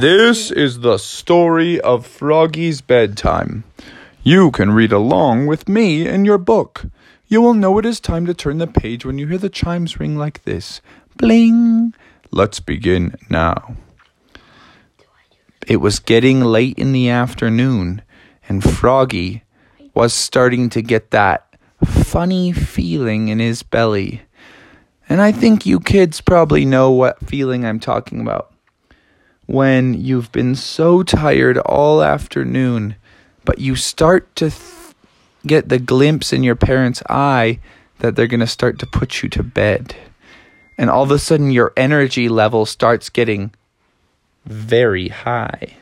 This is the story of Froggy's bedtime. You can read along with me in your book. You will know it is time to turn the page when you hear the chimes ring like this bling. Let's begin now. It was getting late in the afternoon, and Froggy was starting to get that funny feeling in his belly. And I think you kids probably know what feeling I'm talking about. When you've been so tired all afternoon, but you start to th- get the glimpse in your parents' eye that they're going to start to put you to bed. And all of a sudden, your energy level starts getting very high.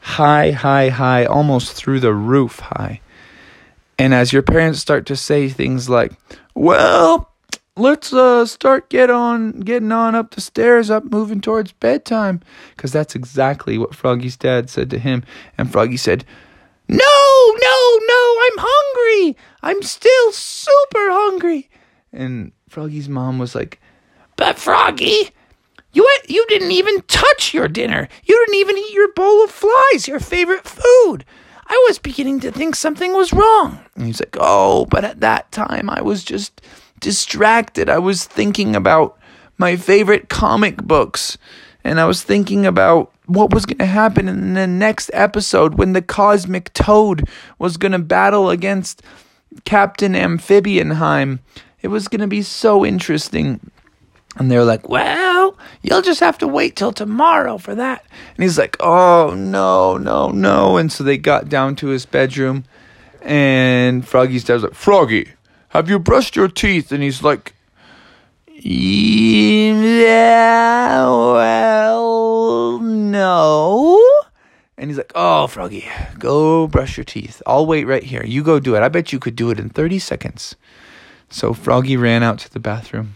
High, high, high, almost through the roof high. And as your parents start to say things like, well, let's uh start get on getting on up the stairs up moving towards bedtime. Because that's exactly what froggy's dad said to him. And froggy said no no no i'm hungry. I'm still super hungry. And froggy's mom was like but froggy you you didn't even touch your dinner. You didn't even eat your bowl of flies your favorite food. I was beginning to think something was wrong. And he's like oh but at that time i was just distracted. I was thinking about my favorite comic books and I was thinking about what was going to happen in the next episode when the cosmic toad was going to battle against Captain Amphibianheim. It was going to be so interesting. And they're like, well, you'll just have to wait till tomorrow for that. And he's like, oh, no, no, no. And so they got down to his bedroom, and Froggy's dad was like, Froggy, have you brushed your teeth? And he's like, Yeah, well, no. And he's like, Oh, Froggy, go brush your teeth. I'll wait right here. You go do it. I bet you could do it in 30 seconds. So Froggy ran out to the bathroom.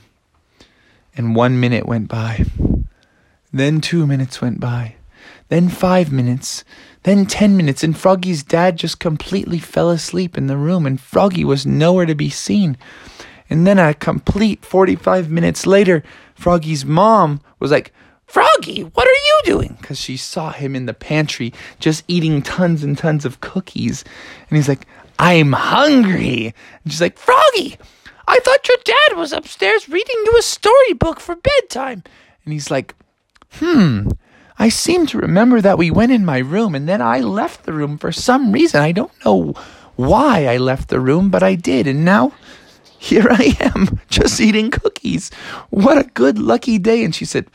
And one minute went by. Then two minutes went by. Then five minutes. Then 10 minutes, and Froggy's dad just completely fell asleep in the room, and Froggy was nowhere to be seen. And then a complete 45 minutes later, Froggy's mom was like, Froggy, what are you doing? Because she saw him in the pantry just eating tons and tons of cookies. And he's like, I'm hungry. And she's like, Froggy, I thought your dad was upstairs reading you a storybook for bedtime. And he's like, Hmm, I seem to remember that we went in my room and then I left the room for some reason. I don't know why I left the room, but I did. And now here I am, just eating cookies. What a good, lucky day. And she said,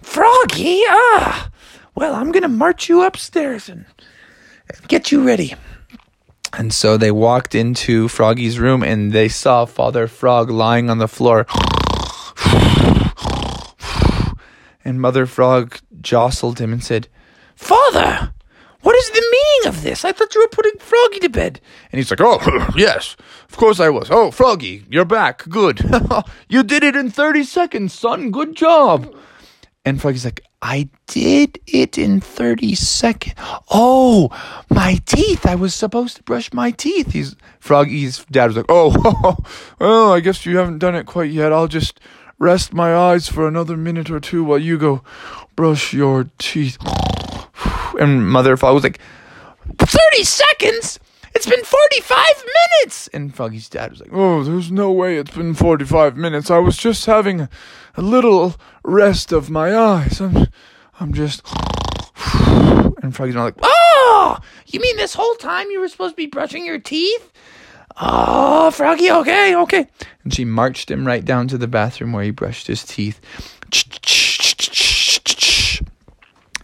Froggy, ah, well, I'm going to march you upstairs and get you ready. And so they walked into Froggy's room and they saw Father Frog lying on the floor. And Mother Frog jostled him and said, Father, what is the meaning of this? I thought you were putting Froggy to bed. And he's like, Oh, yes, of course I was. Oh, Froggy, you're back. Good. you did it in 30 seconds, son. Good job. And Froggy's like, I did it in 30 seconds. Oh, my teeth. I was supposed to brush my teeth. He's Froggy's dad was like, Oh, well, I guess you haven't done it quite yet. I'll just rest my eyes for another minute or two while you go brush your teeth. And Mother Frog was like, 30 seconds? It's been 45 minutes! And Froggy's dad was like, Oh, there's no way it's been 45 minutes. I was just having a, little rest of my eyes. I'm, I'm just. And Froggy's not like, Oh, you mean this whole time you were supposed to be brushing your teeth? Oh, Froggy, okay, okay. And she marched him right down to the bathroom where he brushed his teeth.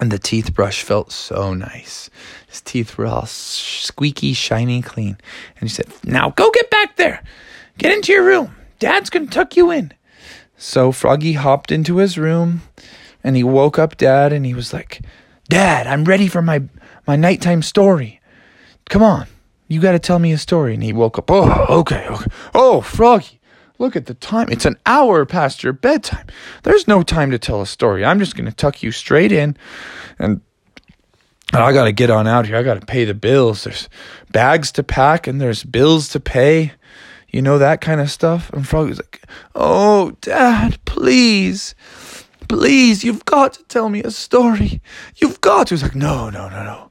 And the teeth brush felt so nice. His teeth were all squeaky, shiny, clean. And he said, Now go get back there. Get into your room. Dad's going to tuck you in. So Froggy hopped into his room and he woke up Dad and he was like, Dad, I'm ready for my, my nighttime story. Come on, you got to tell me a story. And he woke up, Oh, okay, okay. Oh, Froggy, Look at the time. It's an hour past your bedtime. There's no time to tell a story. I'm just going to tuck you straight in and I got to get on out here. I got to pay the bills. There's bags to pack and there's bills to pay. You know, that kind of stuff. And Froggy's like, Oh, Dad, please. please, you've got to tell me a story. You've got to. He's like, no, no, no, no.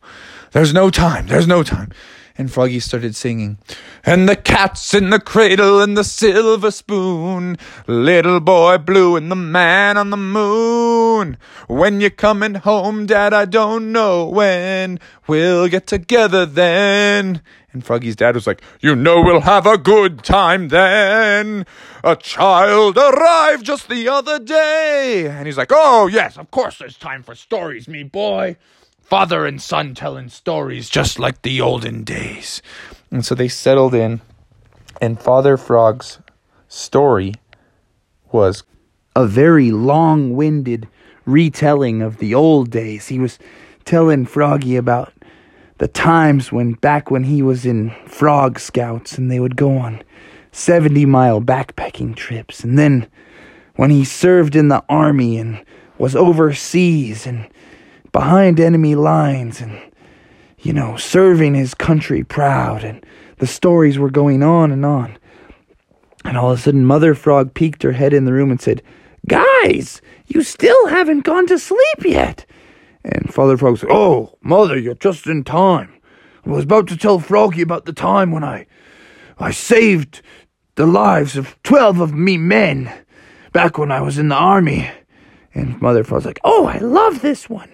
There's no time. There's no time. And Froggy started singing, And the cat's in the cradle and the silver spoon, little boy blue and the man on the moon. When you're coming home, Dad, I don't know when. We'll get together then. And Froggy's dad was like, You know we'll have a good time then. A child arrived just the other day. And he's like, Oh, yes, of course there's time for stories, me boy. Father and son telling stories just like the olden days. And so they settled in, and Father Frog's story was a very long winded retelling of the old days. He was telling Froggy about the times when back when he was in Frog Scouts and they would go on 70 mile backpacking trips. And then when he served in the army and was overseas and behind enemy lines and, you know, serving his country proud. And the stories were going on and on. And all of a sudden, Mother Frog peeked her head in the room and said, Guys, you still haven't gone to sleep yet. And Father Frog said, Oh, Mother, you're just in time. I was about to tell Froggy about the time when I I saved the lives of twelve of me men back when I was in the army. And Mother Frog's like, Oh, I love this one.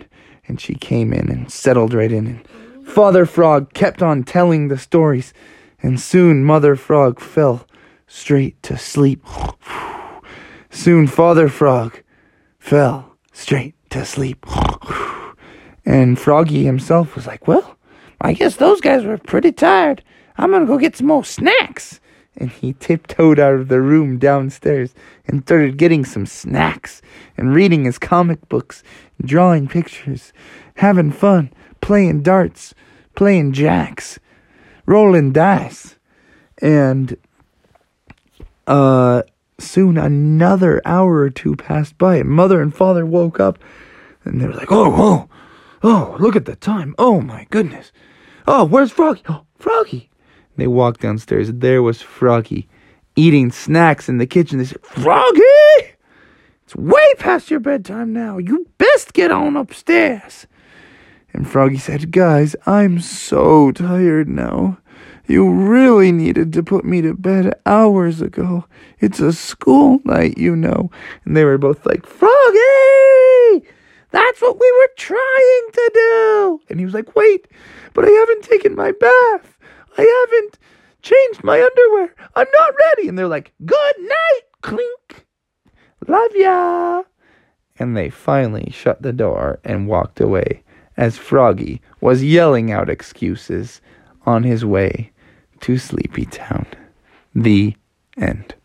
And she came in and settled right in. And Father Frog kept on telling the stories. And soon Mother Frog fell straight to sleep. Soon Father Frog fell straight to sleep. And Froggy himself was like, Well, I guess those guys were pretty tired. I'm gonna go get some more snacks. And he tiptoed out of the room downstairs and started getting some snacks and reading his comic books, drawing pictures, having fun, playing darts, playing jacks, rolling dice. And uh soon another hour or two passed by and mother and father woke up and they were like, Oh, oh, Oh, look at the time. Oh my goodness. Oh, where's Froggy? Oh, Froggy. They walked downstairs. There was Froggy eating snacks in the kitchen. They said, Froggy! It's way past your bedtime now. You best get on upstairs. And Froggy said, Guys, I'm so tired now. You really needed to put me to bed hours ago. It's a school night, you know. And they were both like, Froggy! That's what we were trying to do. And he was like, Wait, but I haven't taken my bath. I haven't changed my underwear. I'm not ready. And they're like, Good night, clink. Love ya. And they finally shut the door and walked away as Froggy was yelling out excuses on his way to Sleepy Town. The end.